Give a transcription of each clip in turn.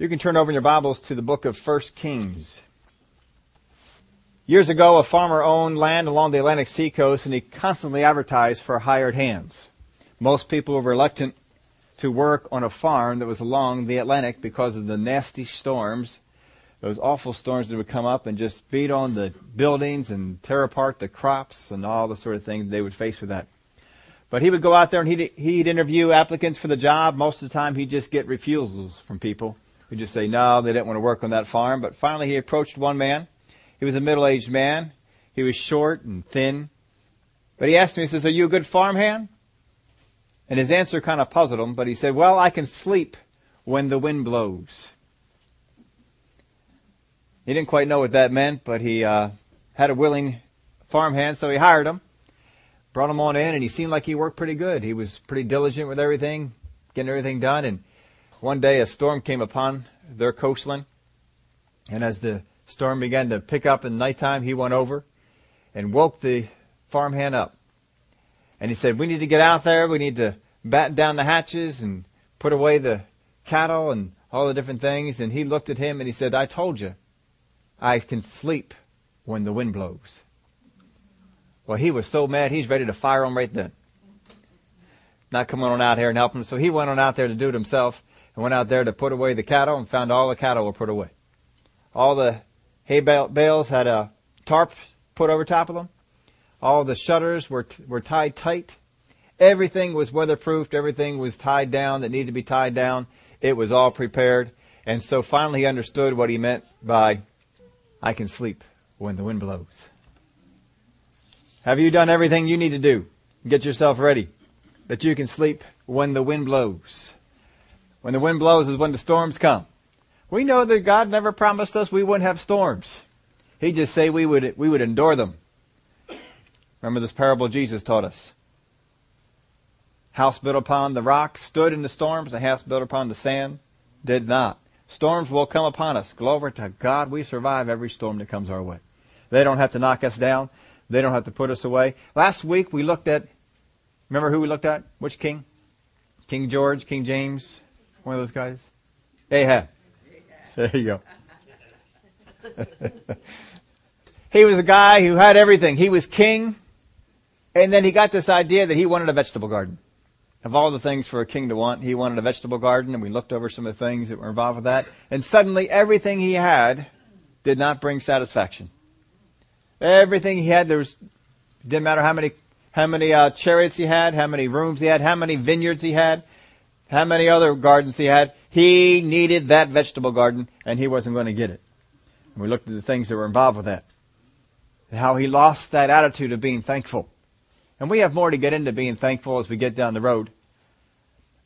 You can turn over in your Bibles to the book of 1 Kings. Years ago, a farmer owned land along the Atlantic seacoast and he constantly advertised for hired hands. Most people were reluctant to work on a farm that was along the Atlantic because of the nasty storms, those awful storms that would come up and just beat on the buildings and tear apart the crops and all the sort of things they would face with that. But he would go out there and he'd, he'd interview applicants for the job. Most of the time he'd just get refusals from people who'd just say no, they didn't want to work on that farm. But finally he approached one man. He was a middle-aged man. He was short and thin. But he asked him, he says, are you a good farmhand? And his answer kind of puzzled him, but he said, well, I can sleep when the wind blows. He didn't quite know what that meant, but he uh, had a willing farmhand, so he hired him, brought him on in, and he seemed like he worked pretty good. He was pretty diligent with everything, getting everything done. And one day a storm came upon their coastline, and as the storm began to pick up in nighttime, he went over and woke the farmhand up. And he said, we need to get out there. We need to batten down the hatches and put away the cattle and all the different things. And he looked at him and he said, I told you, I can sleep when the wind blows. Well, he was so mad, he's ready to fire him right then. Not coming on out here and help him. So he went on out there to do it himself and went out there to put away the cattle and found all the cattle were put away. All the hay bales had a tarp put over top of them. All the shutters were, t- were tied tight. Everything was weatherproofed. Everything was tied down that needed to be tied down. It was all prepared. And so finally he understood what he meant by, I can sleep when the wind blows. Have you done everything you need to do? Get yourself ready that you can sleep when the wind blows. When the wind blows is when the storms come. We know that God never promised us we wouldn't have storms. He just say we would, we would endure them. Remember this parable Jesus taught us. House built upon the rock stood in the storms. The house built upon the sand did not. Storms will come upon us. Glory to God, we survive every storm that comes our way. They don't have to knock us down. They don't have to put us away. Last week we looked at, remember who we looked at? Which king? King George, King James, one of those guys? Ahab. There you go. he was a guy who had everything. He was king. And then he got this idea that he wanted a vegetable garden. Of all the things for a king to want, he wanted a vegetable garden, and we looked over some of the things that were involved with that. And suddenly, everything he had did not bring satisfaction. Everything he had, there was didn't matter how many how many uh, chariots he had, how many rooms he had, how many vineyards he had, how many other gardens he had. He needed that vegetable garden, and he wasn't going to get it. And we looked at the things that were involved with that, and how he lost that attitude of being thankful. And we have more to get into being thankful as we get down the road.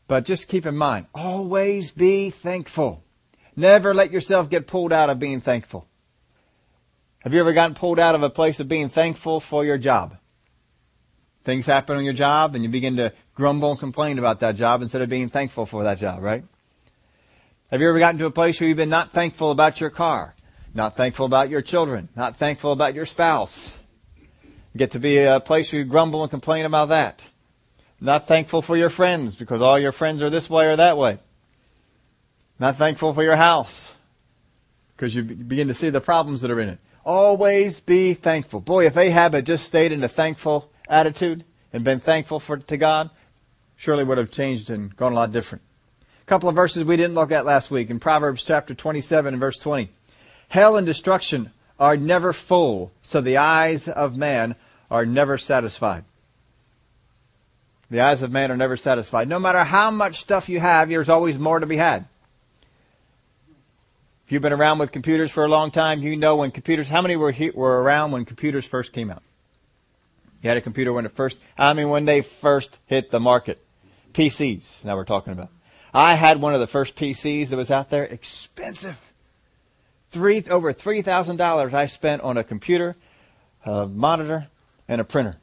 But just keep in mind, always be thankful. Never let yourself get pulled out of being thankful. Have you ever gotten pulled out of a place of being thankful for your job? Things happen on your job and you begin to grumble and complain about that job instead of being thankful for that job, right? Have you ever gotten to a place where you've been not thankful about your car, not thankful about your children, not thankful about your spouse, get to be a place where you grumble and complain about that. Not thankful for your friends because all your friends are this way or that way. Not thankful for your house because you begin to see the problems that are in it. Always be thankful. Boy, if Ahab had just stayed in a thankful attitude and been thankful for, to God, surely would have changed and gone a lot different. A couple of verses we didn't look at last week in Proverbs chapter 27 and verse 20. Hell and destruction are never full, so the eyes of man are never satisfied. The eyes of man are never satisfied. No matter how much stuff you have, there's always more to be had. If you've been around with computers for a long time, you know when computers, how many were, were around when computers first came out? You had a computer when it first, I mean when they first hit the market. PCs, now we're talking about. I had one of the first PCs that was out there, expensive. Three, over $3,000 I spent on a computer, a monitor, and a printer.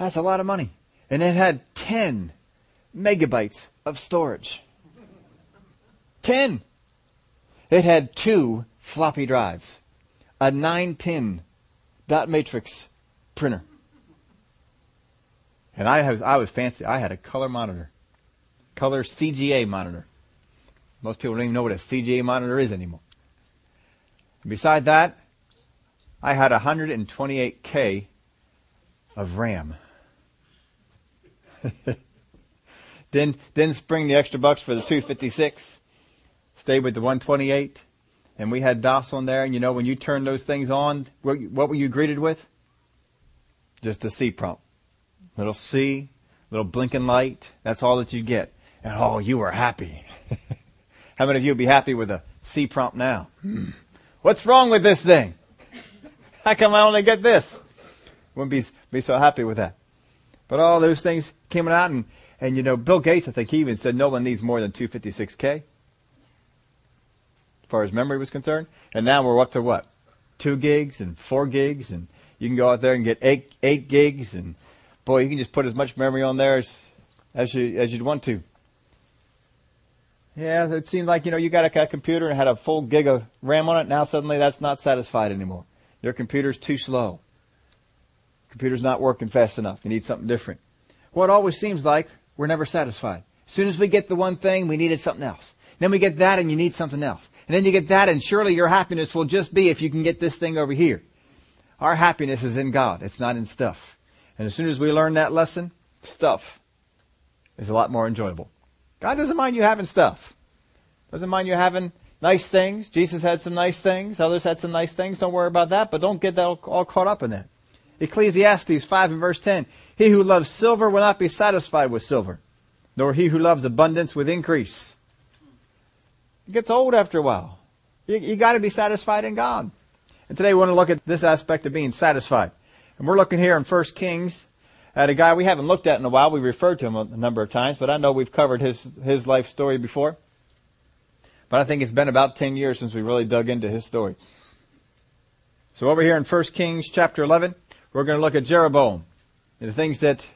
That's a lot of money. And it had 10 megabytes of storage. 10. It had two floppy drives, a nine pin dot matrix printer. And I was, I was fancy. I had a color monitor, color CGA monitor. Most people don't even know what a CGA monitor is anymore. Beside that, I had 128K of RAM. then, then spring the extra bucks for the 256. Stayed with the 128. And we had DOS on there. And you know, when you turn those things on, what were you greeted with? Just a C prompt. Little C, little blinking light. That's all that you get. And oh, you were happy. How many of you would be happy with a C prompt now? Hmm. What's wrong with this thing? How come I only get this? Wouldn't be, be so happy with that. But all those things came out and, and you know, Bill Gates, I think he even said no one needs more than 256K. As far as memory was concerned. And now we're up to what? Two gigs and four gigs and you can go out there and get eight, eight gigs and boy, you can just put as much memory on there as, as you, as you'd want to. Yeah, it seemed like, you know, you got a, a computer and had a full gig of RAM on it. Now suddenly that's not satisfied anymore. Your computer's too slow. Computer's not working fast enough. You need something different. Well, always seems like we're never satisfied. As soon as we get the one thing, we needed something else. Then we get that and you need something else. And then you get that and surely your happiness will just be if you can get this thing over here. Our happiness is in God. It's not in stuff. And as soon as we learn that lesson, stuff is a lot more enjoyable. God doesn't mind you having stuff. Doesn't mind you having nice things. Jesus had some nice things. Others had some nice things. Don't worry about that, but don't get that all caught up in that. Ecclesiastes 5 and verse 10. He who loves silver will not be satisfied with silver, nor he who loves abundance with increase. It gets old after a while. You, you gotta be satisfied in God. And today we want to look at this aspect of being satisfied. And we're looking here in 1 Kings at a guy we haven't looked at in a while. We referred to him a number of times, but I know we've covered his, his life story before. But I think it's been about 10 years since we really dug into his story. So over here in 1 Kings chapter 11, we're going to look at Jeroboam and the things that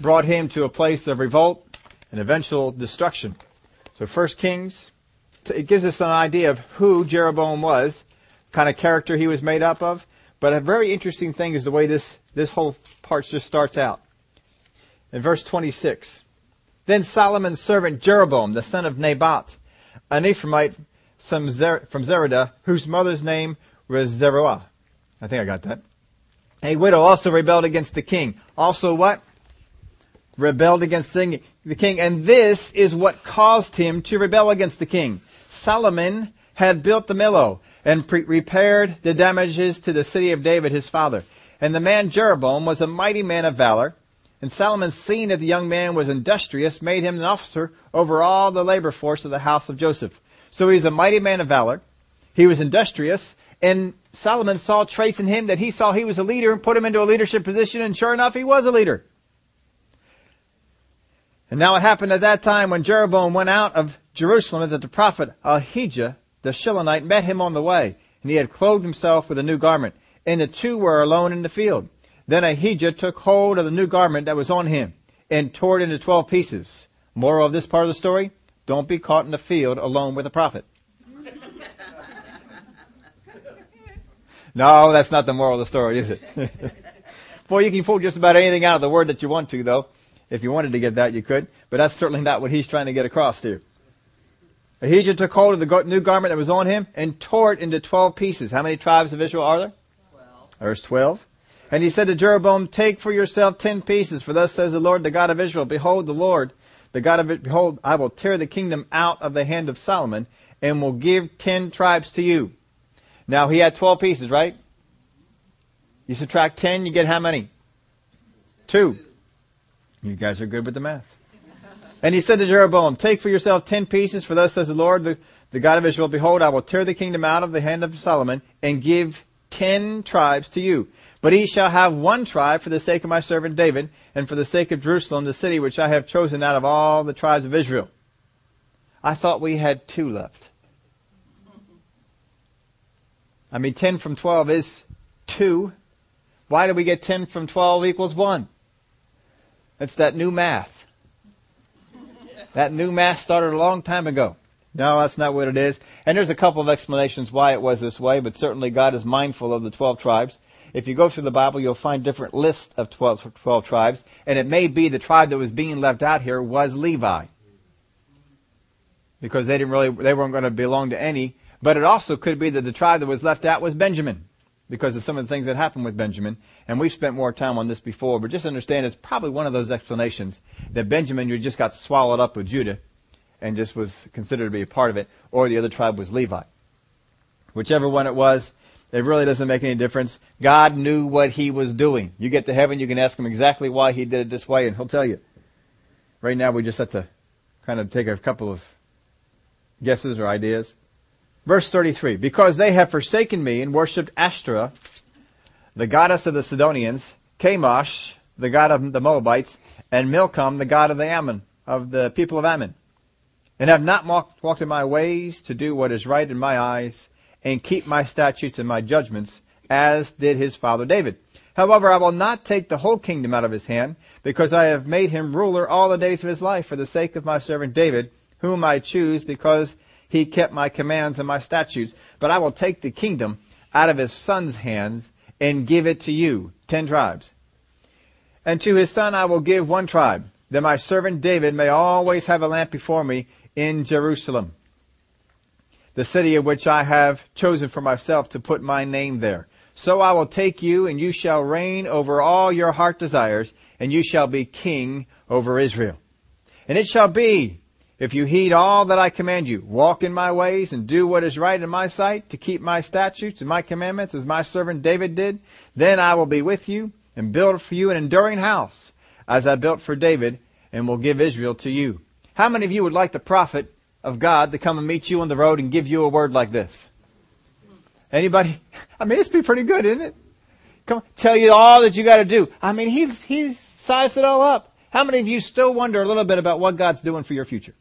brought him to a place of revolt and eventual destruction. So 1 Kings, it gives us an idea of who Jeroboam was, kind of character he was made up of. But a very interesting thing is the way this, this whole part just starts out. In verse 26. Then Solomon's servant Jeroboam, the son of Nebat, an Ephraimite from Zereda, whose mother's name was Zeruah. I think I got that. A widow also rebelled against the king. Also what? Rebelled against the king. And this is what caused him to rebel against the king. Solomon had built the Millo and pre- repaired the damages to the city of David his father. And the man Jeroboam was a mighty man of valor. And Solomon, seeing that the young man was industrious, made him an officer over all the labor force of the house of Joseph. So he was a mighty man of valor. He was industrious. And Solomon saw traits in him that he saw he was a leader and put him into a leadership position. And sure enough, he was a leader. And now it happened at that time when Jeroboam went out of Jerusalem that the prophet Ahijah the Shilonite met him on the way, and he had clothed himself with a new garment, and the two were alone in the field. Then Ahijah took hold of the new garment that was on him, and tore it into twelve pieces. Moral of this part of the story, don't be caught in the field alone with a prophet. no, that's not the moral of the story, is it? Boy, you can pull just about anything out of the word that you want to, though. If you wanted to get that, you could. But that's certainly not what he's trying to get across here. Ahijah took hold of the new garment that was on him and tore it into twelve pieces. How many tribes of Israel are there? Twelve. There's twelve. And he said to Jeroboam, Take for yourself ten pieces, for thus says the Lord, the God of Israel, Behold, the Lord, the God of it, behold, I will tear the kingdom out of the hand of Solomon, and will give ten tribes to you. Now he had twelve pieces, right? You subtract ten, you get how many? Two. You guys are good with the math. And he said to Jeroboam, Take for yourself ten pieces, for thus says the Lord, the, the God of Israel, Behold, I will tear the kingdom out of the hand of Solomon, and give ten tribes to you. But he shall have one tribe for the sake of my servant David, and for the sake of Jerusalem, the city which I have chosen out of all the tribes of Israel. I thought we had two left. I mean, 10 from 12 is 2. Why do we get 10 from 12 equals 1? It's that new math. That new mass started a long time ago. No, that's not what it is. And there's a couple of explanations why it was this way, but certainly God is mindful of the 12 tribes. If you go through the Bible, you'll find different lists of 12, 12 tribes, and it may be the tribe that was being left out here was Levi. because they didn't really, they weren't going to belong to any. But it also could be that the tribe that was left out was Benjamin because of some of the things that happened with Benjamin. And we've spent more time on this before, but just understand it's probably one of those explanations that Benjamin just got swallowed up with Judah and just was considered to be a part of it, or the other tribe was Levi. Whichever one it was, it really doesn't make any difference. God knew what he was doing. You get to heaven, you can ask him exactly why he did it this way, and he'll tell you. Right now, we just have to kind of take a couple of guesses or ideas. Verse 33, because they have forsaken me and worshipped Ashtoreth, the goddess of the Sidonians, Chemosh, the god of the Moabites, and Milcom, the god of the Ammon, of the people of Ammon, and have not walked, in my ways to do what is right in my eyes, and keep my statutes and my judgments, as did his father David. However, I will not take the whole kingdom out of his hand, because I have made him ruler all the days of his life for the sake of my servant David, whom I choose because he kept my commands and my statutes. But I will take the kingdom out of his son's hands and give it to you, ten tribes. And to his son I will give one tribe, that my servant David may always have a lamp before me in Jerusalem the city of which I have chosen for myself to put my name there. So I will take you, and you shall reign over all your heart desires, and you shall be king over Israel. And it shall be, if you heed all that I command you, walk in my ways, and do what is right in my sight, to keep my statutes and my commandments, as my servant David did, then I will be with you, and build for you an enduring house, as I built for David, and will give Israel to you. How many of you would like the prophet of God to come and meet you on the road and give you a word like this? Anybody? I mean, it's be pretty good, isn't it? Come tell you all that you got to do. I mean, he's he's sized it all up. How many of you still wonder a little bit about what God's doing for your future?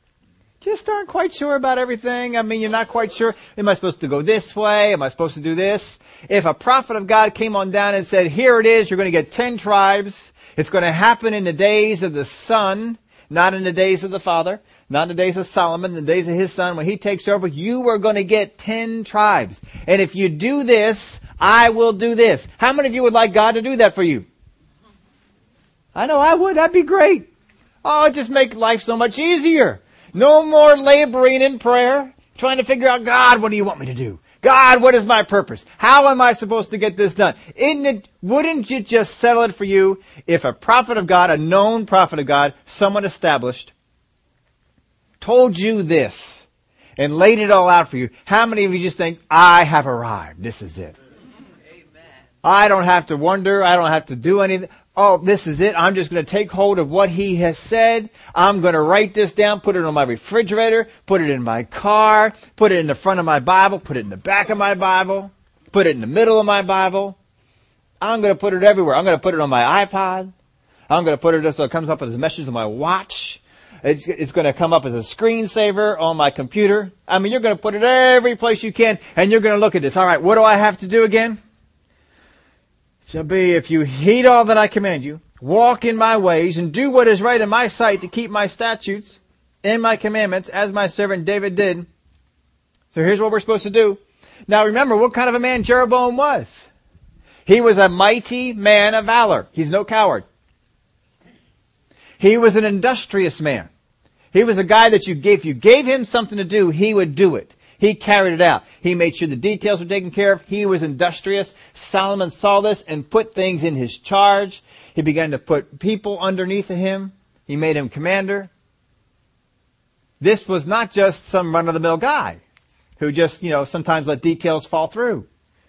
Just aren't quite sure about everything. I mean, you're not quite sure. Am I supposed to go this way? Am I supposed to do this? If a prophet of God came on down and said, here it is, you're going to get ten tribes. It's going to happen in the days of the son, not in the days of the father not in the days of Solomon, in the days of his son, when he takes over, you are going to get ten tribes. And if you do this, I will do this. How many of you would like God to do that for you? I know I would. That'd be great. Oh, it'd just make life so much easier. No more laboring in prayer, trying to figure out, God, what do you want me to do? God, what is my purpose? How am I supposed to get this done? Isn't it, wouldn't you just settle it for you if a prophet of God, a known prophet of God, someone established, told you this and laid it all out for you, how many of you just think, I have arrived. This is it. Amen. I don't have to wonder. I don't have to do anything. Oh, this is it. I'm just going to take hold of what he has said. I'm going to write this down, put it on my refrigerator, put it in my car, put it in the front of my Bible, put it in the back of my Bible, put it in the middle of my Bible. I'm going to put it everywhere. I'm going to put it on my iPod. I'm going to put it so it comes up as a message on my watch. It's, it's going to come up as a screensaver on my computer. I mean, you're going to put it every place you can, and you're going to look at this. All right, what do I have to do again? Shall be if you heed all that I command you, walk in my ways, and do what is right in my sight to keep my statutes and my commandments, as my servant David did. So here's what we're supposed to do. Now remember what kind of a man Jeroboam was. He was a mighty man of valor. He's no coward. He was an industrious man. He was a guy that you gave, if you gave him something to do, he would do it. He carried it out. He made sure the details were taken care of. He was industrious. Solomon saw this and put things in his charge. He began to put people underneath of him. He made him commander. This was not just some run-of-the-mill guy who just, you know, sometimes let details fall through.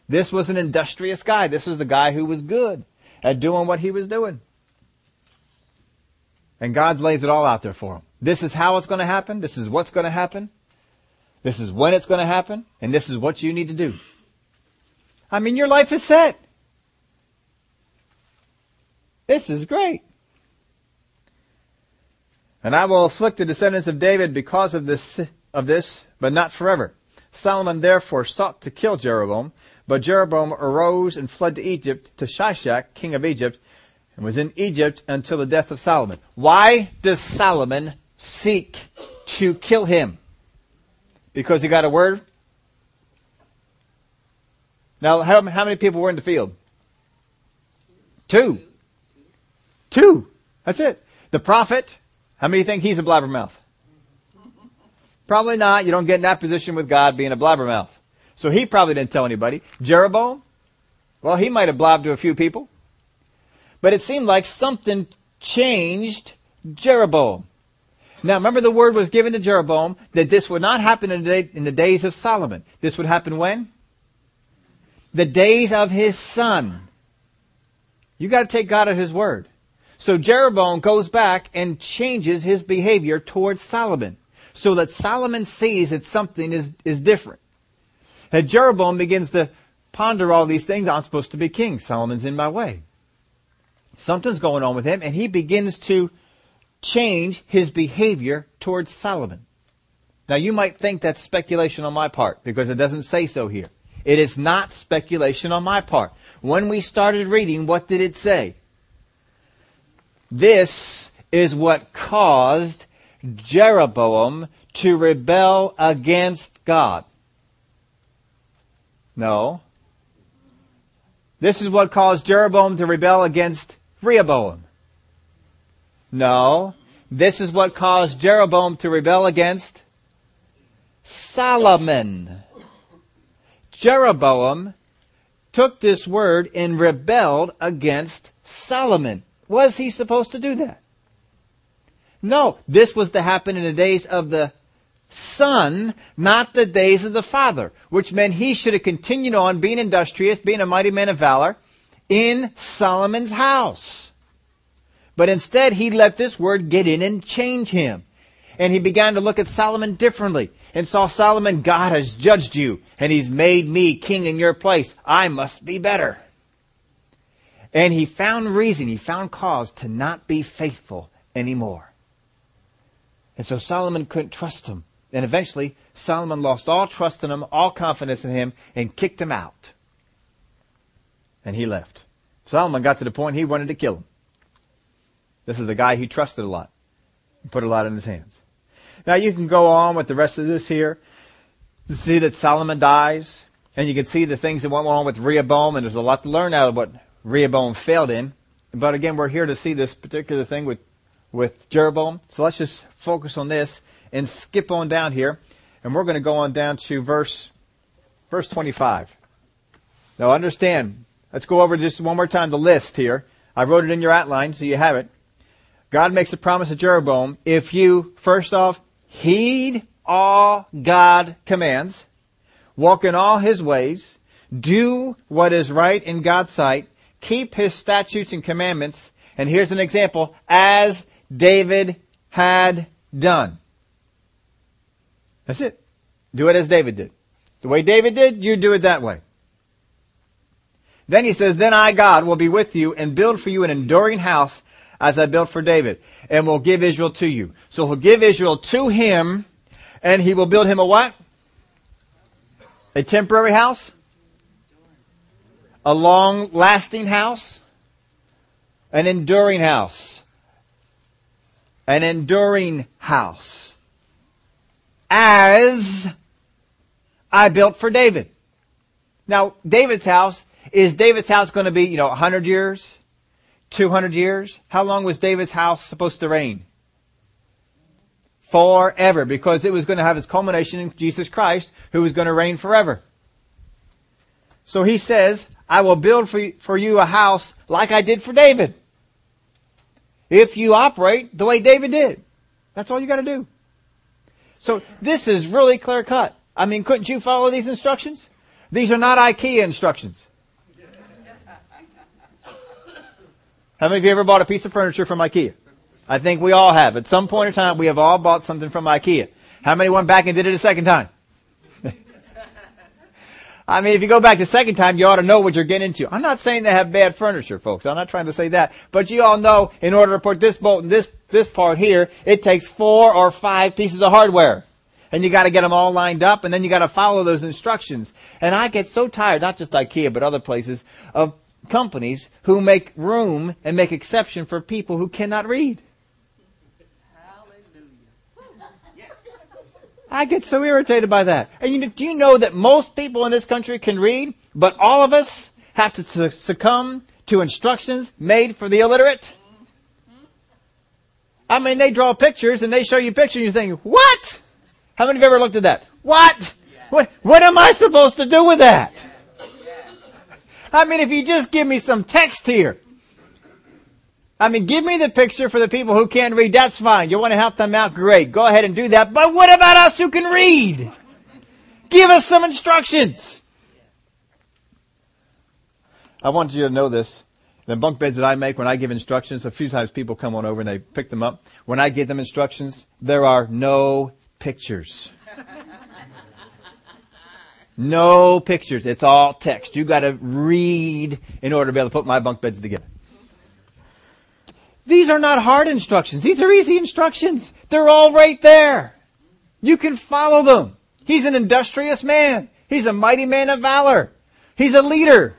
This was an industrious guy. This was a guy who was good at doing what he was doing. And God lays it all out there for him. This is how it's going to happen. This is what's going to happen. This is when it's going to happen. And this is what you need to do. I mean, your life is set. This is great. And I will afflict the descendants of David because of this, of this, but not forever. Solomon therefore sought to kill Jeroboam, but Jeroboam arose and fled to Egypt, to Shishak, king of Egypt, and was in Egypt until the death of Solomon. Why does Solomon seek to kill him? Because he got a word? Now, how, how many people were in the field? Two. Two. That's it. The prophet, how many think he's a blabbermouth? Probably not. You don't get in that position with God being a blabbermouth. So he probably didn't tell anybody. Jeroboam? Well, he might have blabbed to a few people. But it seemed like something changed Jeroboam. Now remember the word was given to Jeroboam that this would not happen in the, day, in the days of Solomon. This would happen when? The days of his son. You gotta take God at his word. So Jeroboam goes back and changes his behavior towards Solomon so that Solomon sees that something is, is different. And Jeroboam begins to ponder all these things. I'm supposed to be king. Solomon's in my way. Something's going on with him and he begins to change his behavior towards Solomon. Now you might think that's speculation on my part because it doesn't say so here. It is not speculation on my part. When we started reading, what did it say? This is what caused Jeroboam to rebel against God. No. This is what caused Jeroboam to rebel against Rehoboam. No. This is what caused Jeroboam to rebel against Solomon. Jeroboam took this word and rebelled against Solomon. Was he supposed to do that? No, this was to happen in the days of the son, not the days of the father, which meant he should have continued on being industrious, being a mighty man of valor in Solomon's house. But instead, he let this word get in and change him. And he began to look at Solomon differently and saw Solomon, God has judged you and he's made me king in your place. I must be better. And he found reason, he found cause to not be faithful anymore. And so Solomon couldn't trust him. And eventually, Solomon lost all trust in him, all confidence in him, and kicked him out. And he left. Solomon got to the point he wanted to kill him. This is the guy he trusted a lot put a lot in his hands. Now you can go on with the rest of this here see that Solomon dies, and you can see the things that went on with Rehoboam, and there's a lot to learn out of what Rehoboam failed in. But again, we're here to see this particular thing with, with Jeroboam. So let's just focus on this and skip on down here. And we're going to go on down to verse, verse 25. Now understand, let's go over just one more time the list here. I wrote it in your outline so you have it. God makes a promise to Jeroboam if you, first off, heed all God commands, walk in all his ways, do what is right in God's sight, keep his statutes and commandments, and here's an example, as David had done. That's it. Do it as David did. The way David did, you do it that way. Then he says, Then I, God, will be with you and build for you an enduring house as I built for David, and will give Israel to you. So he'll give Israel to him, and he will build him a what? A temporary house? A long lasting house? An enduring house. An enduring house. As I built for David. Now, David's house, is David's house going to be, you know, 100 years? 200 years? How long was David's house supposed to reign? Forever, because it was going to have its culmination in Jesus Christ, who was going to reign forever. So he says, I will build for you, a house like I did for David. If you operate the way David did. That's all you gotta do. So this is really clear cut. I mean, couldn't you follow these instructions? These are not IKEA instructions. How many of you ever bought a piece of furniture from IKEA? I think we all have. At some point in time, we have all bought something from IKEA. How many went back and did it a second time? I mean, if you go back the second time, you ought to know what you're getting into. I'm not saying they have bad furniture, folks. I'm not trying to say that. But you all know, in order to put this bolt in this, this part here, it takes four or five pieces of hardware. And you gotta get them all lined up, and then you gotta follow those instructions. And I get so tired, not just IKEA, but other places, of companies who make room and make exception for people who cannot read. Hallelujah. I get so irritated by that. And you, do you know that most people in this country can read, but all of us have to succumb to instructions made for the illiterate? Mm-hmm. I mean, they draw pictures and they show you pictures and you think, what? How many of you ever looked at that? What? What, what am I supposed to do with that? I mean, if you just give me some text here. I mean, give me the picture for the people who can't read. That's fine. You want to help them out? Great. Go ahead and do that. But what about us who can read? Give us some instructions. I want you to know this. The bunk beds that I make when I give instructions, a few times people come on over and they pick them up. When I give them instructions, there are no pictures. No pictures. It's all text. You gotta read in order to be able to put my bunk beds together. These are not hard instructions. These are easy instructions. They're all right there. You can follow them. He's an industrious man. He's a mighty man of valor. He's a leader.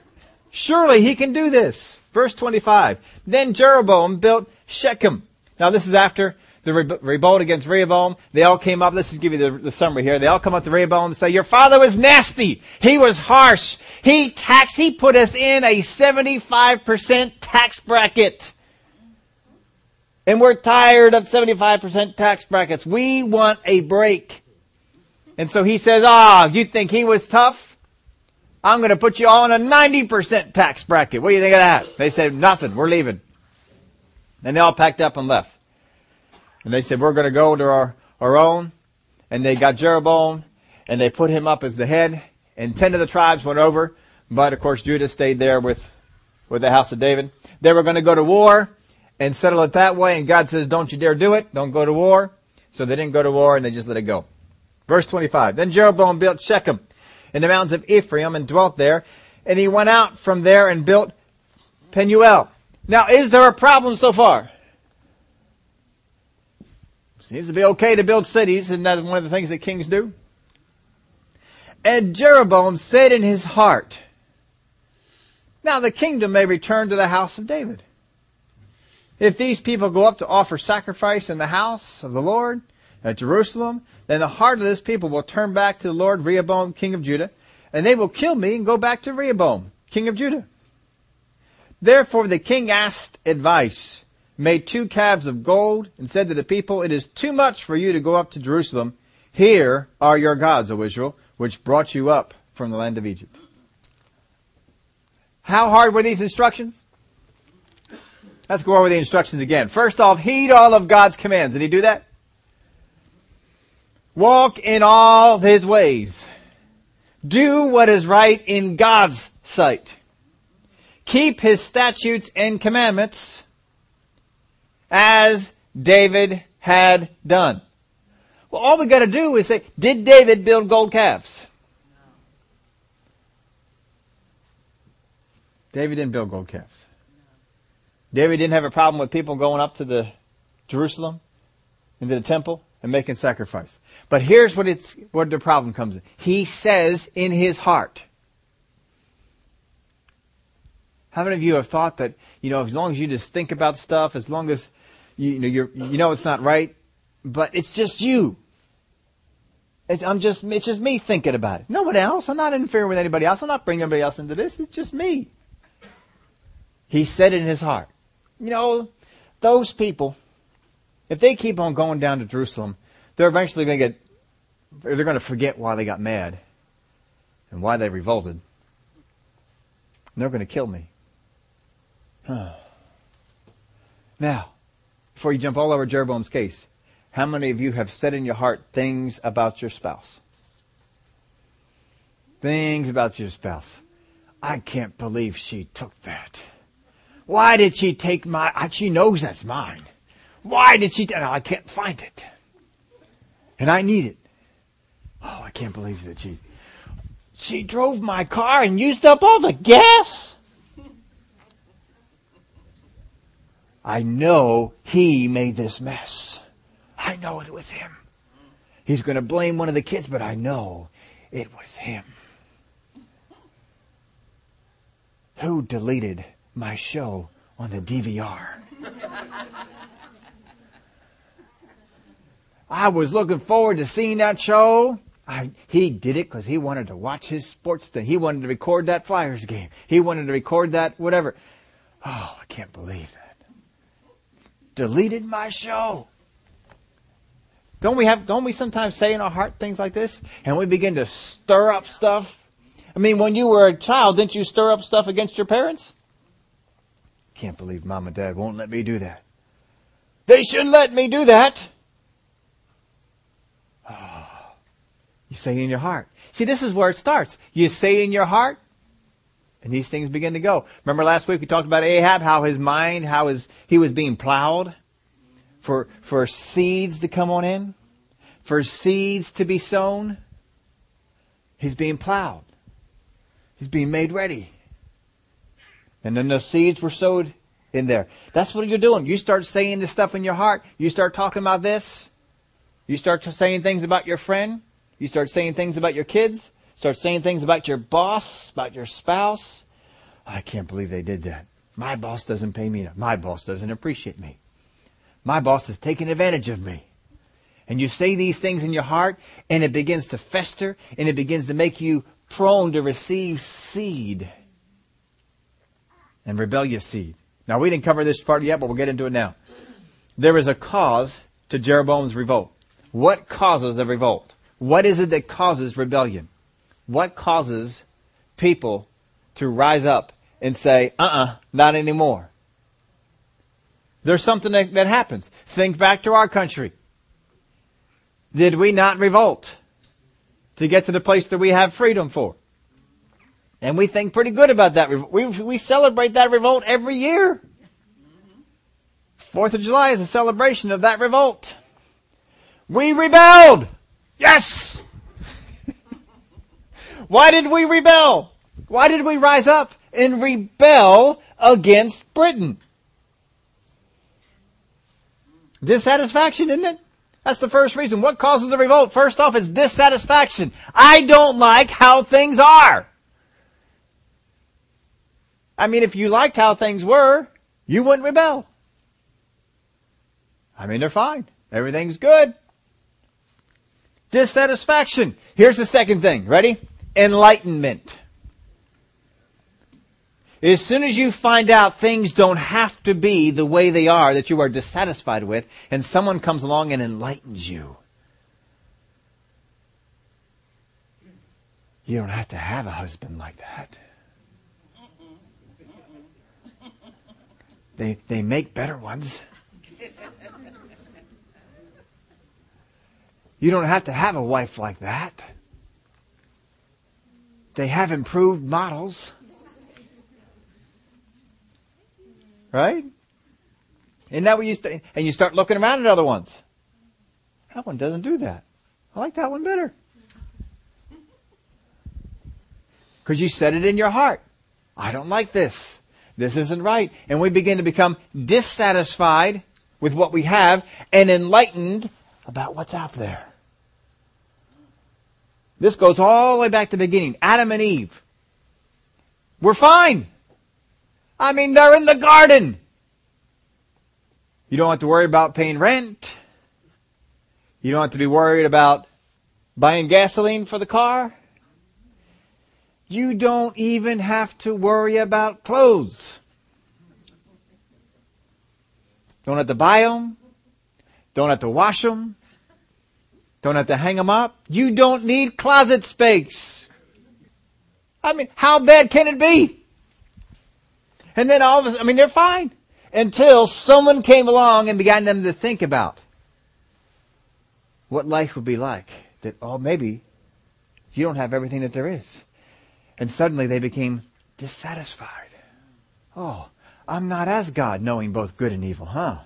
Surely he can do this. Verse 25. Then Jeroboam built Shechem. Now this is after the revolt against Rehoboam. They all came up. Let's just give you the, the summary here. They all come up to Rehoboam and say, your father was nasty. He was harsh. He taxed, he put us in a 75% tax bracket. And we're tired of 75% tax brackets. We want a break. And so he says, ah, oh, you think he was tough? I'm going to put you all in a 90% tax bracket. What do you think of that? They said, nothing. We're leaving. And they all packed up and left. And they said, we're going to go to our, our own. And they got Jeroboam and they put him up as the head. And 10 of the tribes went over. But of course, Judah stayed there with, with the house of David. They were going to go to war and settle it that way. And God says, don't you dare do it. Don't go to war. So they didn't go to war and they just let it go. Verse 25. Then Jeroboam built Shechem in the mountains of Ephraim and dwelt there. And he went out from there and built Penuel. Now, is there a problem so far? Seems to be okay to build cities, and that's one of the things that kings do. And Jeroboam said in his heart, Now the kingdom may return to the house of David. If these people go up to offer sacrifice in the house of the Lord at Jerusalem, then the heart of this people will turn back to the Lord Rehoboam, king of Judah, and they will kill me and go back to Rehoboam, king of Judah. Therefore the king asked advice, made two calves of gold, and said to the people, It is too much for you to go up to Jerusalem. Here are your gods, O Israel, which brought you up from the land of Egypt. How hard were these instructions? Let's go over the instructions again. First off, heed all of God's commands. Did he do that? Walk in all his ways. Do what is right in God's sight. Keep his statutes and commandments as David had done. Well, all we gotta do is say, did David build gold calves? David didn't build gold calves. David didn't have a problem with people going up to the Jerusalem, into the temple, and making sacrifice. But here's what it's, what the problem comes in. He says in his heart. How many of you have thought that, you know, as long as you just think about stuff, as long as you, you know, you're, you know it's not right, but it's just you. It's, I'm just, it's just me thinking about it. No one else. I'm not interfering with anybody else. I'm not bringing anybody else into this. It's just me. He said in his heart you know, those people, if they keep on going down to Jerusalem, they're eventually going to get, they're going to forget why they got mad and why they revolted. And they're going to kill me. now, before you jump all over Jeroboam's case, how many of you have said in your heart things about your spouse? Things about your spouse. I can't believe she took that. Why did she take my, she knows that's mine. Why did she, no, I can't find it. And I need it. Oh, I can't believe that she, she drove my car and used up all the gas. I know he made this mess. I know it was him. He's going to blame one of the kids, but I know it was him. Who deleted my show on the DVR. I was looking forward to seeing that show. I, he did it because he wanted to watch his sports thing. He wanted to record that Flyers game. He wanted to record that whatever. Oh, I can't believe that. Deleted my show. Don't we have, don't we sometimes say in our heart things like this? And we begin to stir up stuff? I mean, when you were a child, didn't you stir up stuff against your parents? Can't believe mom and dad won't let me do that. They shouldn't let me do that. Oh, you say in your heart. See, this is where it starts. You say in your heart, and these things begin to go. Remember last week we talked about Ahab, how his mind, how his, he was being plowed for, for seeds to come on in, for seeds to be sown. He's being plowed. He's being made ready. And then the seeds were sowed in there. That's what you're doing. You start saying this stuff in your heart. You start talking about this. You start saying things about your friend. You start saying things about your kids. Start saying things about your boss, about your spouse. I can't believe they did that. My boss doesn't pay me enough. My boss doesn't appreciate me. My boss is taking advantage of me. And you say these things in your heart, and it begins to fester, and it begins to make you prone to receive seed and rebellious seed. Now, we didn't cover this part yet, but we'll get into it now. There is a cause to Jeroboam's revolt. What causes a revolt? What is it that causes rebellion? What causes people to rise up and say, uh-uh, not anymore? There's something that, that happens. Think back to our country. Did we not revolt to get to the place that we have freedom for? And we think pretty good about that. We, we celebrate that revolt every year. Fourth of July is a celebration of that revolt. We rebelled! Yes! Why did we rebel? Why did we rise up and rebel against Britain? Dissatisfaction, isn't it? That's the first reason. What causes the revolt? First off, is dissatisfaction. I don't like how things are. I mean, if you liked how things were, you wouldn't rebel. I mean, they're fine. Everything's good. Dissatisfaction. Here's the second thing. Ready? Enlightenment. As soon as you find out things don't have to be the way they are that you are dissatisfied with, and someone comes along and enlightens you, you don't have to have a husband like that. They, they make better ones. You don't have to have a wife like that. They have improved models. Right? Isn't that what you and you start looking around at other ones? That one doesn't do that. I like that one better. Because you said it in your heart. I don't like this. This isn't right. And we begin to become dissatisfied with what we have and enlightened about what's out there. This goes all the way back to the beginning. Adam and Eve. We're fine. I mean, they're in the garden. You don't have to worry about paying rent. You don't have to be worried about buying gasoline for the car. You don't even have to worry about clothes. Don't have to buy them. Don't have to wash them. Don't have to hang them up. You don't need closet space. I mean, how bad can it be? And then all of us, I mean, they're fine. Until someone came along and began them to think about what life would be like. That, oh, maybe you don't have everything that there is. And suddenly they became dissatisfied. Oh, I'm not as God, knowing both good and evil, huh?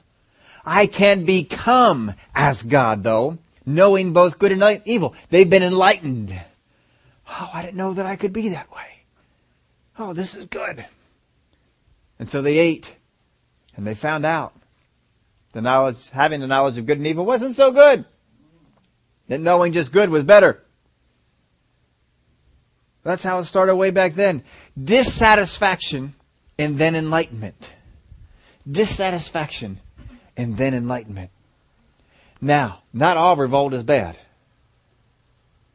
I can become as God, though, knowing both good and evil. They've been enlightened. Oh, I didn't know that I could be that way. Oh, this is good. And so they ate and they found out the knowledge, having the knowledge of good and evil wasn't so good. That knowing just good was better. That's how it started way back then. Dissatisfaction and then enlightenment. Dissatisfaction and then enlightenment. Now, not all revolt is bad,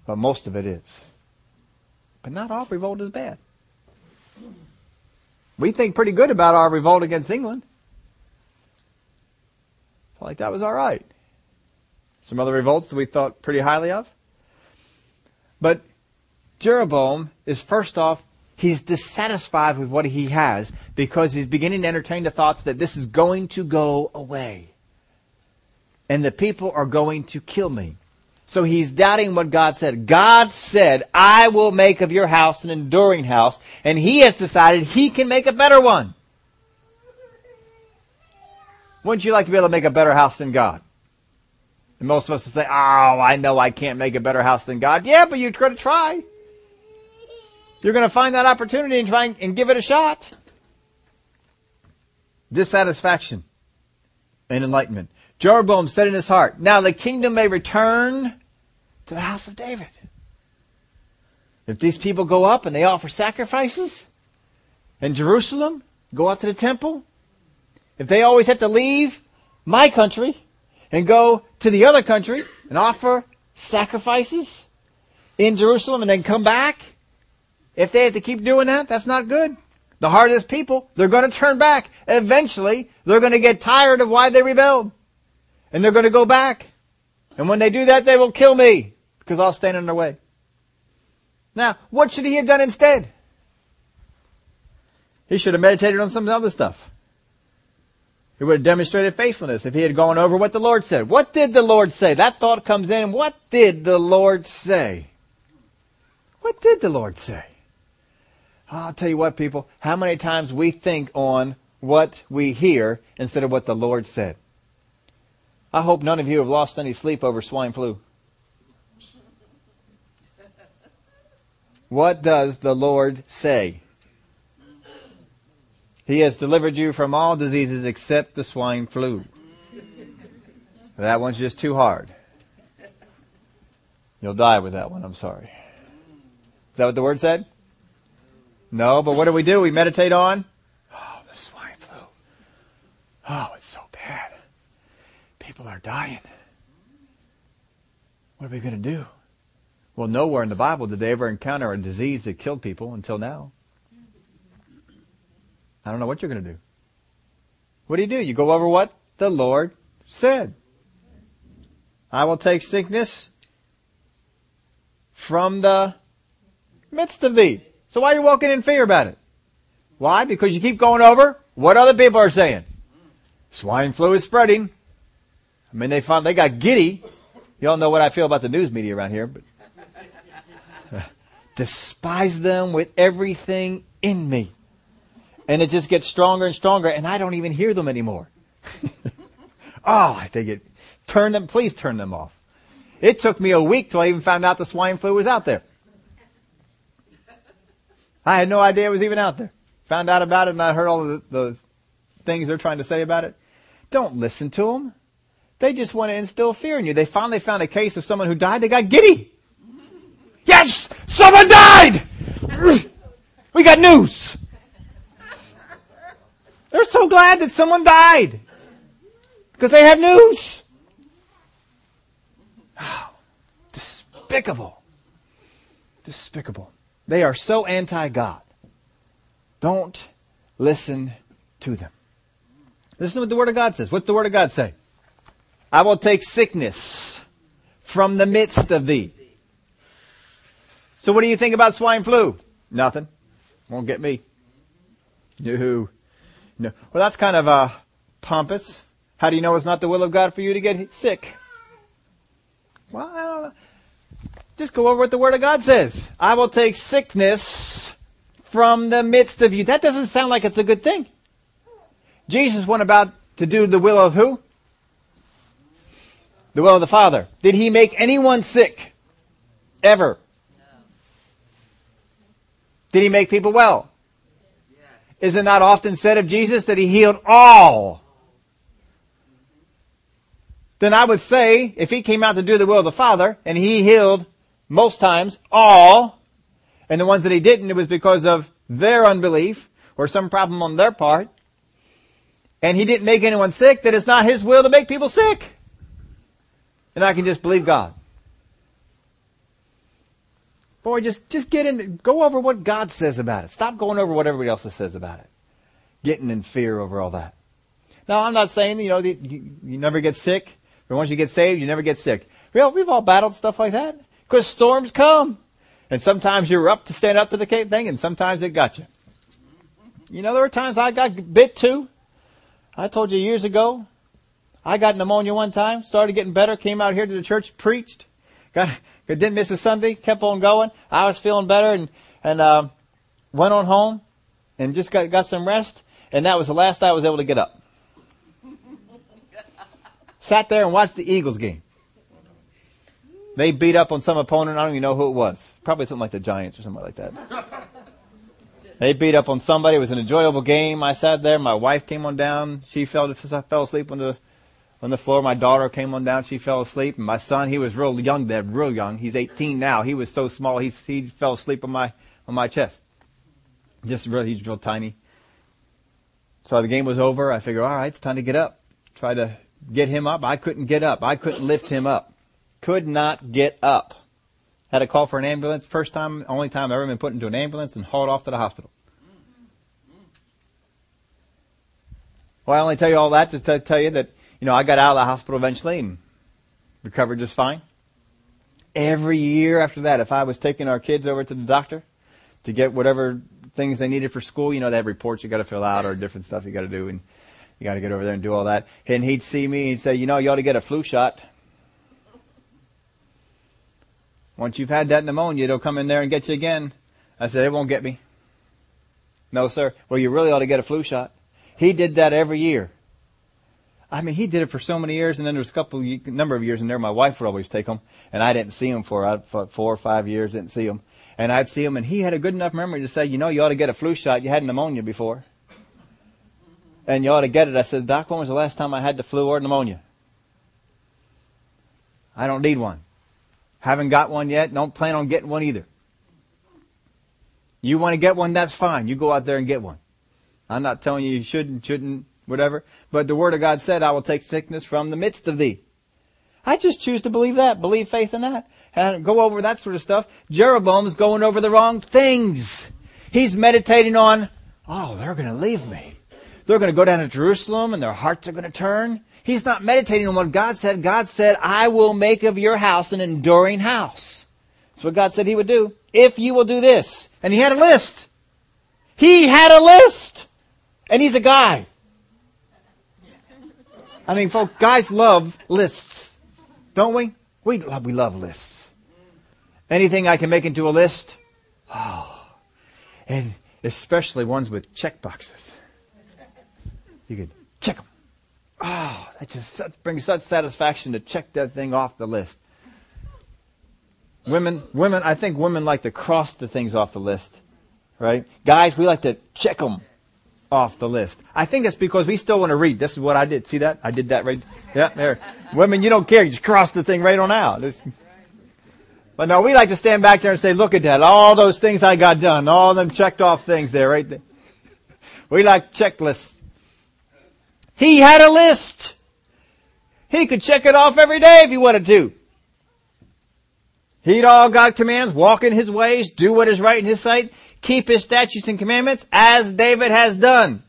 but most of it is. But not all revolt is bad. We think pretty good about our revolt against England. Felt like that was all right. some other revolts that we thought pretty highly of. But Jeroboam is first off, he's dissatisfied with what he has because he's beginning to entertain the thoughts that this is going to go away. And the people are going to kill me. So he's doubting what God said. God said, I will make of your house an enduring house. And he has decided he can make a better one. Wouldn't you like to be able to make a better house than God? And most of us will say, oh, I know I can't make a better house than God. Yeah, but you're going to try. You're going to find that opportunity and try and give it a shot. Dissatisfaction and enlightenment. Jeroboam said in his heart, now the kingdom may return to the house of David. If these people go up and they offer sacrifices in Jerusalem, go out to the temple, if they always have to leave my country and go to the other country and offer sacrifices in Jerusalem and then come back, if they have to keep doing that, that's not good. The hardest people, they're going to turn back. Eventually, they're going to get tired of why they rebelled. And they're going to go back. And when they do that, they will kill me because I'll stand in their way. Now, what should he have done instead? He should have meditated on some other stuff. He would have demonstrated faithfulness if he had gone over what the Lord said. What did the Lord say? That thought comes in. What did the Lord say? What did the Lord say? I'll tell you what, people, how many times we think on what we hear instead of what the Lord said. I hope none of you have lost any sleep over swine flu. What does the Lord say? He has delivered you from all diseases except the swine flu. That one's just too hard. You'll die with that one, I'm sorry. Is that what the word said? No, but what do we do? We meditate on? Oh, the swine flu. Oh. People are dying. What are we going to do? Well, nowhere in the Bible did they ever encounter a disease that killed people until now. I don't know what you're going to do. What do you do? You go over what the Lord said. I will take sickness from the midst of thee. So why are you walking in fear about it? Why? Because you keep going over what other people are saying. Swine flu is spreading. I mean, they found, they got giddy. You all know what I feel about the news media around here, but despise them with everything in me. And it just gets stronger and stronger and I don't even hear them anymore. oh, I think it, turn them, please turn them off. It took me a week till I even found out the swine flu was out there. I had no idea it was even out there. Found out about it and I heard all the, the things they're trying to say about it. Don't listen to them. They just want to instill fear in you. They finally found a case of someone who died. They got giddy. Yes! Someone died! We got news! They're so glad that someone died. Because they have news. Oh, despicable. Despicable. They are so anti-God. Don't listen to them. Listen to what the Word of God says. What's the Word of God say? I will take sickness from the midst of thee. So what do you think about swine flu? Nothing. Won't get me. No. No. Well, that's kind of, uh, pompous. How do you know it's not the will of God for you to get sick? Well, I don't know. Just go over what the Word of God says. I will take sickness from the midst of you. That doesn't sound like it's a good thing. Jesus went about to do the will of who? The will of the Father. Did he make anyone sick? Ever? Did he make people well? Is it not often said of Jesus that he healed all? Then I would say, if he came out to do the will of the Father, and he healed most times all, and the ones that he didn't, it was because of their unbelief, or some problem on their part, and he didn't make anyone sick, that it's not his will to make people sick. And I can just believe God. Boy, just, just get in, go over what God says about it. Stop going over what everybody else says about it. Getting in fear over all that. Now, I'm not saying, you know, that you, you never get sick But once you get saved, you never get sick. Well, we've all battled stuff like that. Because storms come. And sometimes you're up to stand up to the thing, and sometimes it got you. You know, there were times I got bit too. I told you years ago, I got pneumonia one time, started getting better, came out here to the church, preached, got, didn't miss a Sunday, kept on going. I was feeling better and, and, uh, went on home and just got, got some rest. And that was the last I was able to get up. Sat there and watched the Eagles game. They beat up on some opponent. I don't even know who it was. Probably something like the Giants or something like that. They beat up on somebody. It was an enjoyable game. I sat there. My wife came on down. She fell, fell asleep on the, on the floor. My daughter came on down. She fell asleep. And my son, he was real young then, real young. He's 18 now. He was so small. He, he fell asleep on my, on my chest. Just real, he's real tiny. So the game was over. I figured, all right, it's time to get up. Try to get him up. I couldn't get up. I couldn't lift him up. Could not get up. Had to call for an ambulance. First time, only time I've ever been put into an ambulance and hauled off to the hospital. Well, I only tell you all that to tell you that, you know, I got out of the hospital eventually and recovered just fine. Every year after that, if I was taking our kids over to the doctor to get whatever things they needed for school, you know, they have reports you got to fill out or different stuff you got to do, and you got to get over there and do all that. And he'd see me and say, you know, you ought to get a flu shot. Once you've had that pneumonia, it'll come in there and get you again. I said, it won't get me. No, sir. Well, you really ought to get a flu shot. He did that every year. I mean, he did it for so many years, and then there was a couple number of years in there. My wife would always take him, and I didn't see him for, uh, for four or five years. Didn't see him, and I'd see him, and he had a good enough memory to say, you know, you ought to get a flu shot. You had pneumonia before, and you ought to get it. I said, Doc, when was the last time I had the flu or pneumonia? I don't need one. Haven't got one yet. Don't plan on getting one either. You want to get one, that's fine. You go out there and get one. I'm not telling you you shouldn't, shouldn't, whatever. But the Word of God said, I will take sickness from the midst of thee. I just choose to believe that, believe faith in that, and go over that sort of stuff. Jeroboam's going over the wrong things. He's meditating on, oh, they're going to leave me. They're going to go down to Jerusalem and their hearts are going to turn. He's not meditating on what God said. God said, I will make of your house an enduring house. That's what God said he would do. If you will do this. And he had a list. He had a list. And he's a guy. I mean, folks, guys love lists. Don't we? We love, we love lists. Anything I can make into a list? Oh. And especially ones with check boxes. You can check them. Oh, that just brings such satisfaction to check that thing off the list. Women, women, I think women like to cross the things off the list, right? Guys, we like to check them off the list. I think that's because we still want to read. This is what I did. See that? I did that right. Yeah, there. Women, you don't care. You just cross the thing right on out. It's, but no, we like to stand back there and say, look at that. All those things I got done. All them checked off things there, right there. We like checklists. He had a list. He could check it off every day if he wanted to. He'd all got commands, walk in his ways, do what is right in his sight, keep his statutes and commandments as David has done.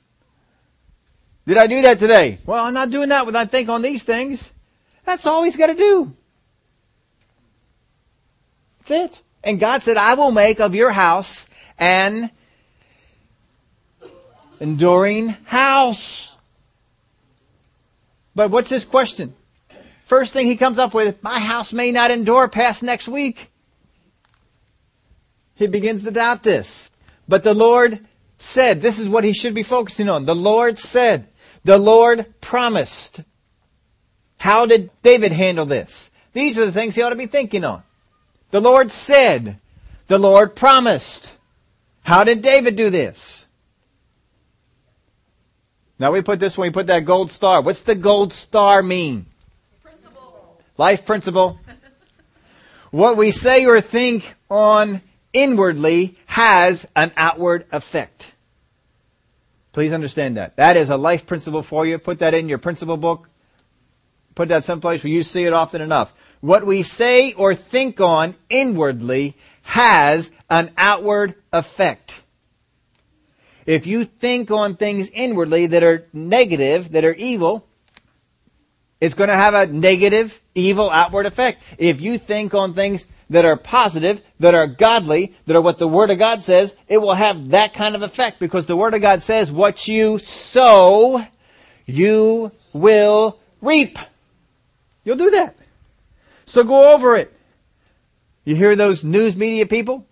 Did I do that today? Well, I'm not doing that when I think on these things. That's all he's got to do. That's it. And God said, I will make of your house an enduring house. But what's his question? First thing he comes up with, my house may not endure past next week. He begins to doubt this. But the Lord said, this is what he should be focusing on. The Lord said, the Lord promised. How did David handle this? These are the things he ought to be thinking on. The Lord said, the Lord promised. How did David do this? Now we put this one, we put that gold star. What's the gold star mean? Principle. Life principle. what we say or think on inwardly has an outward effect. Please understand that. That is a life principle for you. Put that in your principle book. Put that someplace where you see it often enough. What we say or think on inwardly has an outward effect. If you think on things inwardly that are negative, that are evil, It's going to have a negative, evil outward effect. If you think on things that are positive, that are godly, that are what the Word of God says, it will have that kind of effect because the Word of God says what you sow, you will reap. You'll do that. So go over it. You hear those news media people?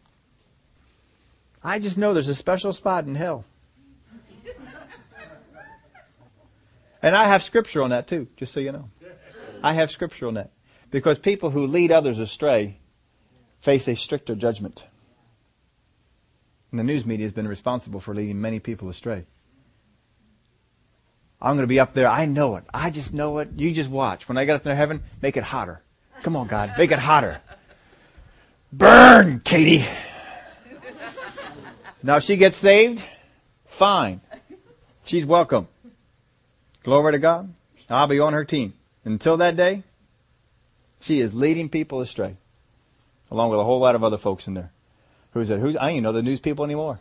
I just know there's a special spot in hell. And I have scripture on that too, just so you know. I have scripture on that. Because people who lead others astray face a stricter judgment. And the news media has been responsible for leading many people astray. I'm going to be up there. I know it. I just know it. You just watch. When I get up there to heaven, make it hotter. Come on, God. Make it hotter. Burn, Katie. Now, if she gets saved, fine. She's welcome. Glory to God. I'll be on her team. Until that day, she is leading people astray along with a whole lot of other folks in there. Who's that? Who's, I don't even know the news people anymore.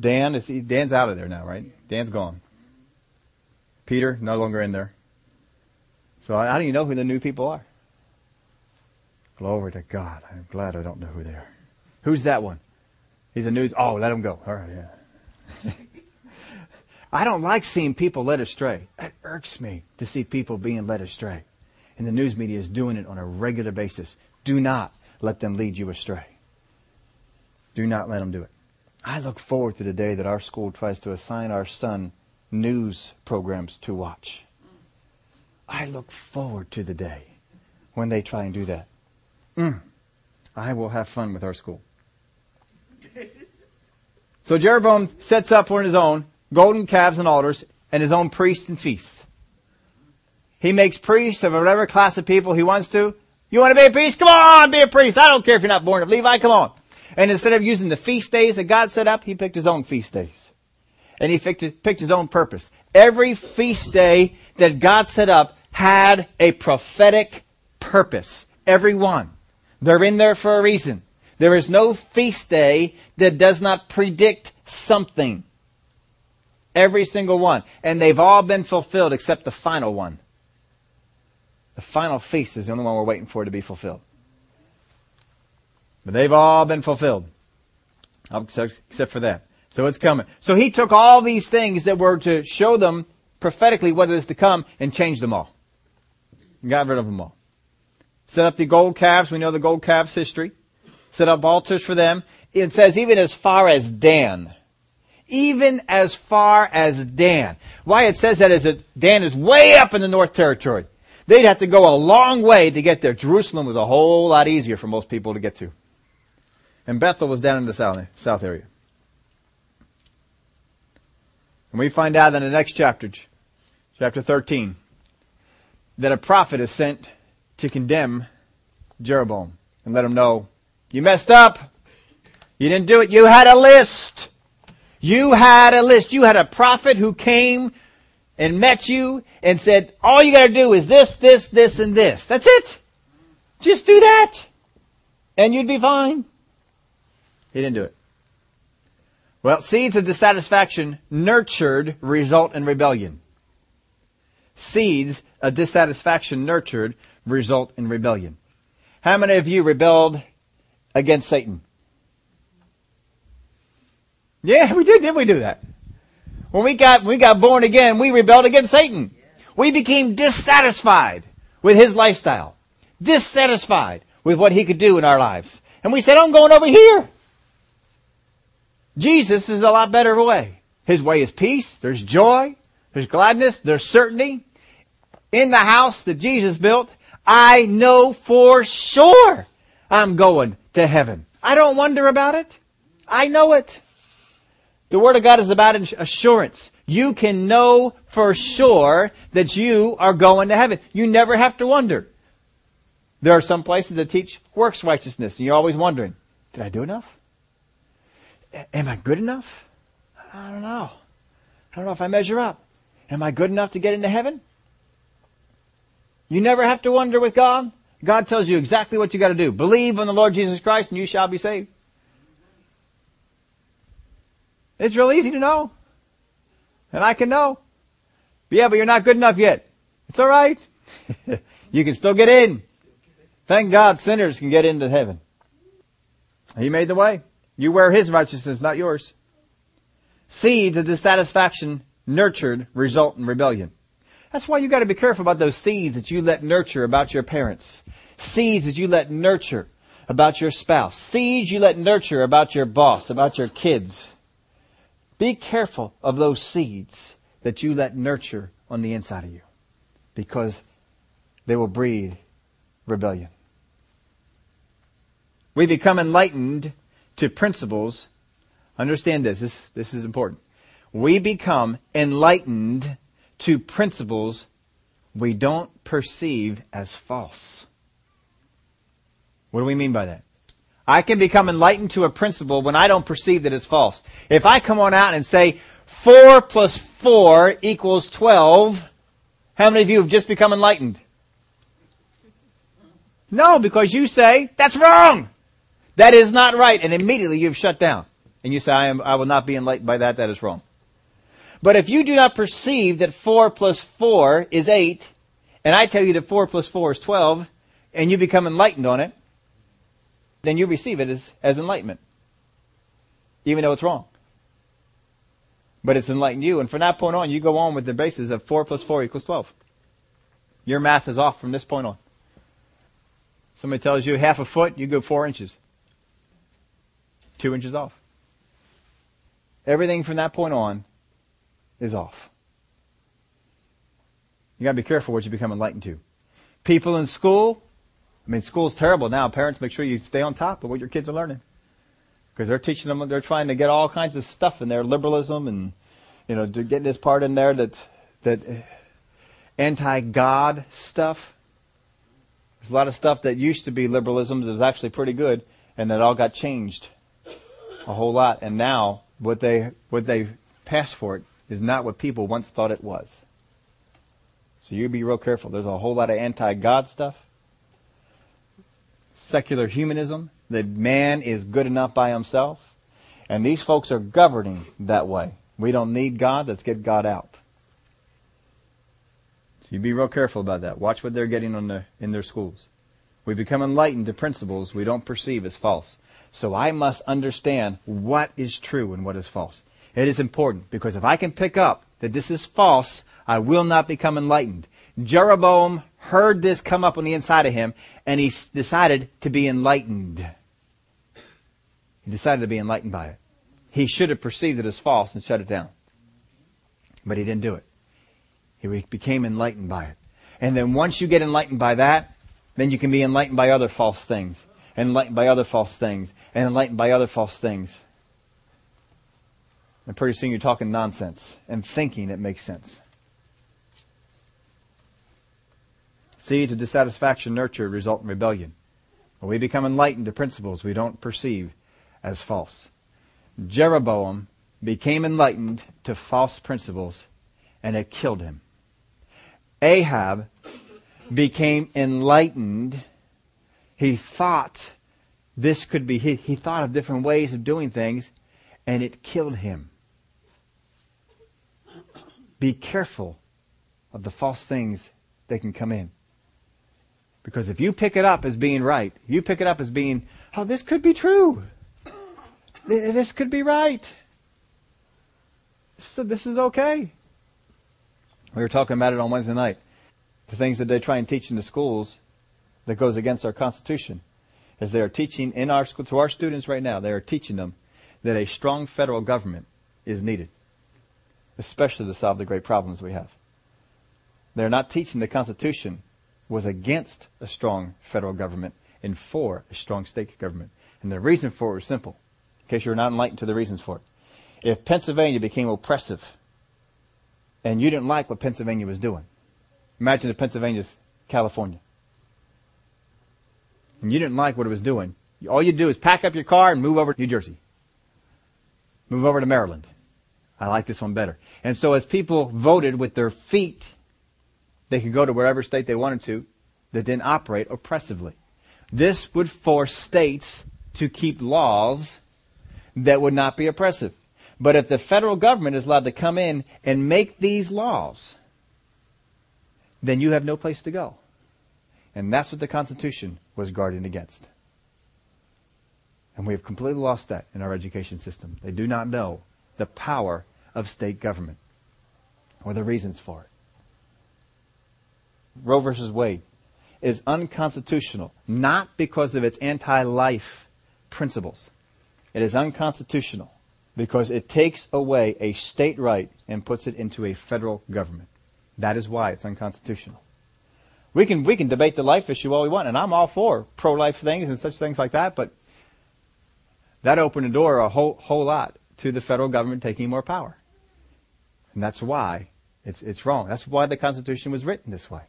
Dan is, he, Dan's out of there now, right? Dan's gone. Peter, no longer in there. So I, I don't even know who the new people are. Glory to God. I'm glad I don't know who they are. Who's that one? He's a news. Oh, let him go. All right, yeah. I don't like seeing people led astray. It irks me to see people being led astray. And the news media is doing it on a regular basis. Do not let them lead you astray. Do not let them do it. I look forward to the day that our school tries to assign our son news programs to watch. I look forward to the day when they try and do that. Mm. I will have fun with our school. So Jeroboam sets up for his own golden calves and altars and his own priests and feasts. He makes priests of whatever class of people he wants to. You want to be a priest? Come on, be a priest. I don't care if you're not born of Levi. Come on. And instead of using the feast days that God set up, he picked his own feast days. And he picked, picked his own purpose. Every feast day that God set up had a prophetic purpose. Every one. They're in there for a reason. There is no feast day that does not predict something. Every single one. And they've all been fulfilled except the final one. The final feast is the only one we're waiting for to be fulfilled. But they've all been fulfilled. Oh, except for that. So it's coming. So he took all these things that were to show them prophetically what is to come and changed them all. got rid of them all. Set up the gold calves. We know the gold calves history. Set up altars for them. It says even as far as Dan. Even as far as Dan. Why it says that is that Dan is way up in the North Territory. They'd have to go a long way to get there. Jerusalem was a whole lot easier for most people to get to. And Bethel was down in the south, south area. And we find out in the next chapter, chapter 13, that a prophet is sent to condemn Jeroboam and let him know, you messed up. You didn't do it. You had a list. You had a list. You had a prophet who came and met you and said, all you gotta do is this, this, this, and this. That's it. Just do that. And you'd be fine. He didn't do it. Well, seeds of dissatisfaction nurtured result in rebellion. Seeds of dissatisfaction nurtured result in rebellion. How many of you rebelled against Satan? Yeah, we did. Did we do that? When we got, when we got born again, we rebelled against Satan. We became dissatisfied with his lifestyle. Dissatisfied with what he could do in our lives. And we said, I'm going over here. Jesus is a lot better way. His way is peace, there's joy, there's gladness, there's certainty. In the house that Jesus built, I know for sure I'm going to heaven. I don't wonder about it. I know it. The Word of God is about assurance. You can know for sure that you are going to heaven. You never have to wonder. There are some places that teach works righteousness, and you're always wondering, did I do enough? Am I good enough? I don't know. I don't know if I measure up. Am I good enough to get into heaven? You never have to wonder with God. God tells you exactly what you got to do. Believe on the Lord Jesus Christ and you shall be saved. It's real easy to know. And I can know. But yeah, but you're not good enough yet. It's alright. you can still get in. Thank God sinners can get into heaven. He made the way. You wear His righteousness, not yours. Seeds of dissatisfaction nurtured result in rebellion. That's why you gotta be careful about those seeds that you let nurture about your parents. Seeds that you let nurture about your spouse. Seeds you let nurture about your boss, about your kids. Be careful of those seeds that you let nurture on the inside of you because they will breed rebellion. We become enlightened to principles. Understand this. This, this is important. We become enlightened to principles we don't perceive as false. What do we mean by that? I can become enlightened to a principle when I don't perceive that it's false. If I come on out and say 4 plus 4 equals 12, how many of you have just become enlightened? No, because you say, that's wrong! That is not right. And immediately you've shut down. And you say, I, am, I will not be enlightened by that. That is wrong. But if you do not perceive that 4 plus 4 is 8, and I tell you that 4 plus 4 is 12, and you become enlightened on it, then you receive it as, as enlightenment. Even though it's wrong. But it's enlightened you, and from that point on, you go on with the basis of 4 plus 4 equals 12. Your math is off from this point on. Somebody tells you half a foot, you go 4 inches. 2 inches off. Everything from that point on is off. You gotta be careful what you become enlightened to. People in school, I mean, school's terrible now. Parents, make sure you stay on top of what your kids are learning. Because they're teaching them, they're trying to get all kinds of stuff in there, liberalism and, you know, getting this part in there that, that eh, anti-God stuff. There's a lot of stuff that used to be liberalism that was actually pretty good, and that all got changed a whole lot. And now, what they, what they passed for it is not what people once thought it was. So you be real careful. There's a whole lot of anti-God stuff. Secular humanism, that man is good enough by himself. And these folks are governing that way. We don't need God, let's get God out. So you be real careful about that. Watch what they're getting on in their schools. We become enlightened to principles we don't perceive as false. So I must understand what is true and what is false. It is important because if I can pick up that this is false, I will not become enlightened. Jeroboam heard this come up on the inside of him and he decided to be enlightened. He decided to be enlightened by it. He should have perceived it as false and shut it down. But he didn't do it. He became enlightened by it. And then once you get enlightened by that, then you can be enlightened by other false things, enlightened by other false things, and enlightened by other false things. And pretty soon you're talking nonsense and thinking it makes sense. Seeds of dissatisfaction nurture result in rebellion. When we become enlightened to principles we don't perceive as false. Jeroboam became enlightened to false principles and it killed him. Ahab became enlightened. He thought this could be, he, he thought of different ways of doing things and it killed him. Be careful of the false things that can come in. Because if you pick it up as being right, you pick it up as being, oh, this could be true. This could be right. So this is okay. We were talking about it on Wednesday night. The things that they try and teach in the schools that goes against our Constitution is they are teaching in our school, to our students right now, they are teaching them that a strong federal government is needed especially to solve the great problems we have. They're not teaching the Constitution was against a strong federal government and for a strong state government. And the reason for it was simple, in case you're not enlightened to the reasons for it. If Pennsylvania became oppressive and you didn't like what Pennsylvania was doing, imagine if Pennsylvania's California. And you didn't like what it was doing, all you'd do is pack up your car and move over to New Jersey. Move over to Maryland. I like this one better. And so as people voted with their feet, they could go to wherever state they wanted to that didn't operate oppressively. This would force states to keep laws that would not be oppressive. But if the federal government is allowed to come in and make these laws then you have no place to go. And that's what the Constitution was guarding against. And we have completely lost that in our education system. They do not know the power of state government or the reasons for it. Roe versus Wade is unconstitutional, not because of its anti-life principles. It is unconstitutional because it takes away a state right and puts it into a federal government. That is why it's unconstitutional. We can, we can debate the life issue all we want, and I'm all for pro-life things and such things like that, but that opened the door a whole, whole lot to the federal government taking more power. And that's why it's, it's wrong. That's why the Constitution was written this way.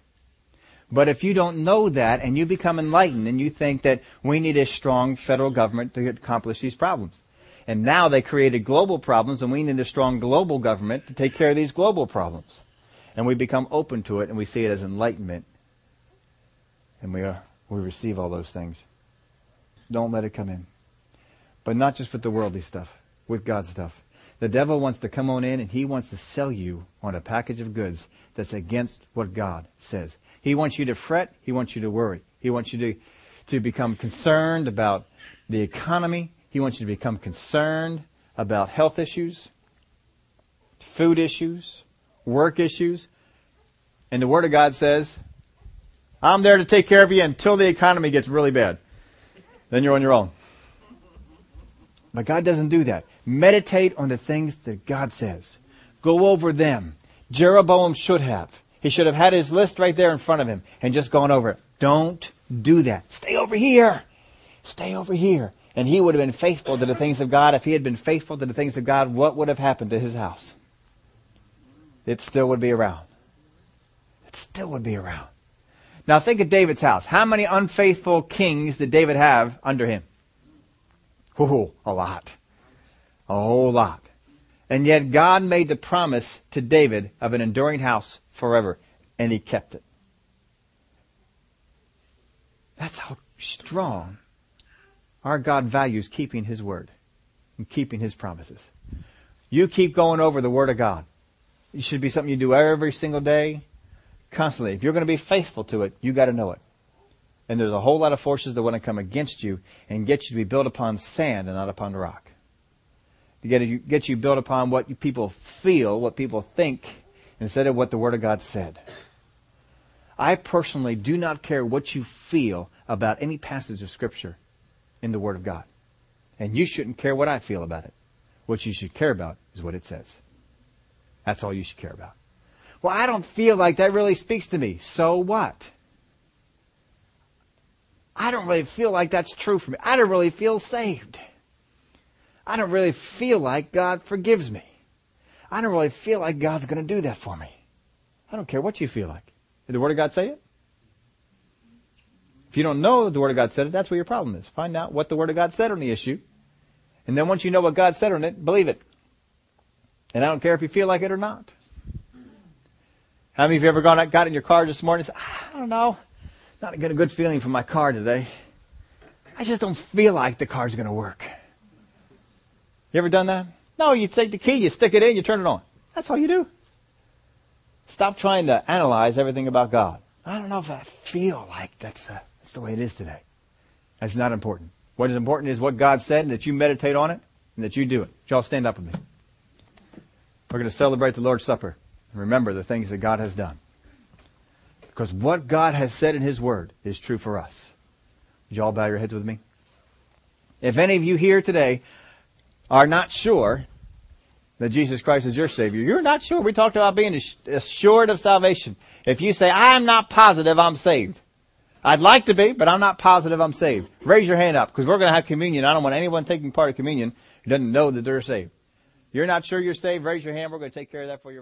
But if you don't know that and you become enlightened and you think that we need a strong federal government to accomplish these problems. And now they created global problems and we need a strong global government to take care of these global problems. And we become open to it and we see it as enlightenment. And we, are, we receive all those things. Don't let it come in. But not just with the worldly stuff, with God's stuff. The devil wants to come on in and he wants to sell you on a package of goods that's against what God says. He wants you to fret. He wants you to worry. He wants you to, to become concerned about the economy. He wants you to become concerned about health issues, food issues, work issues. And the Word of God says, I'm there to take care of you until the economy gets really bad. Then you're on your own. But God doesn't do that. Meditate on the things that God says. Go over them. Jeroboam should have. He should have had his list right there in front of him and just gone over it. Don't do that. Stay over here. Stay over here. And he would have been faithful to the things of God. If he had been faithful to the things of God, what would have happened to his house? It still would be around. It still would be around. Now think of David's house. How many unfaithful kings did David have under him? Ooh, a lot. A whole lot. And yet God made the promise to David of an enduring house forever, and he kept it. That's how strong our God values keeping his word and keeping his promises. You keep going over the word of God. It should be something you do every single day, constantly. If you're going to be faithful to it, you got to know it. And there's a whole lot of forces that want to come against you and get you to be built upon sand and not upon rock to get you, get you built upon what people feel, what people think, instead of what the Word of God said. I personally do not care what you feel about any passage of Scripture in the Word of God. And you shouldn't care what I feel about it. What you should care about is what it says. That's all you should care about. Well, I don't feel like that really speaks to me. So what? I don't really feel like that's true for me. I don't really feel saved. I don't really feel like God forgives me. I don't really feel like God's going to do that for me. I don't care what you feel like. Did the Word of God say it? If you don't know the Word of God said it, that's where your problem is. Find out what the Word of God said on the issue. And then once you know what God said on it, believe it. And I don't care if you feel like it or not. How many of you ever gone got in your car this morning and said, ah, I don't know, not getting a good feeling for my car today. I just don't feel like the car's going to work. You ever done that? No, you take the key, you stick it in, you turn it on. That's all you do. Stop trying to analyze everything about God. I don't know if I feel like that's, uh, that's the way it is today. That's not important. What is important is what God said and that you meditate on it and that you do it. Y'all stand up with me. We're going to celebrate the Lord's Supper and remember the things that God has done. Because what God has said in His Word is true for us. Would you all bow your heads with me? If any of you here today are not sure that Jesus Christ is your Savior, you're not sure. We talked about being assured of salvation. If you say, I'm not positive I'm saved, I'd like to be, but I'm not positive I'm saved. Raise your hand up because we're going to have communion. I don't want anyone taking part of communion who doesn't know that they're saved. You're not sure you're saved? Raise your hand. We're going to take care of that for you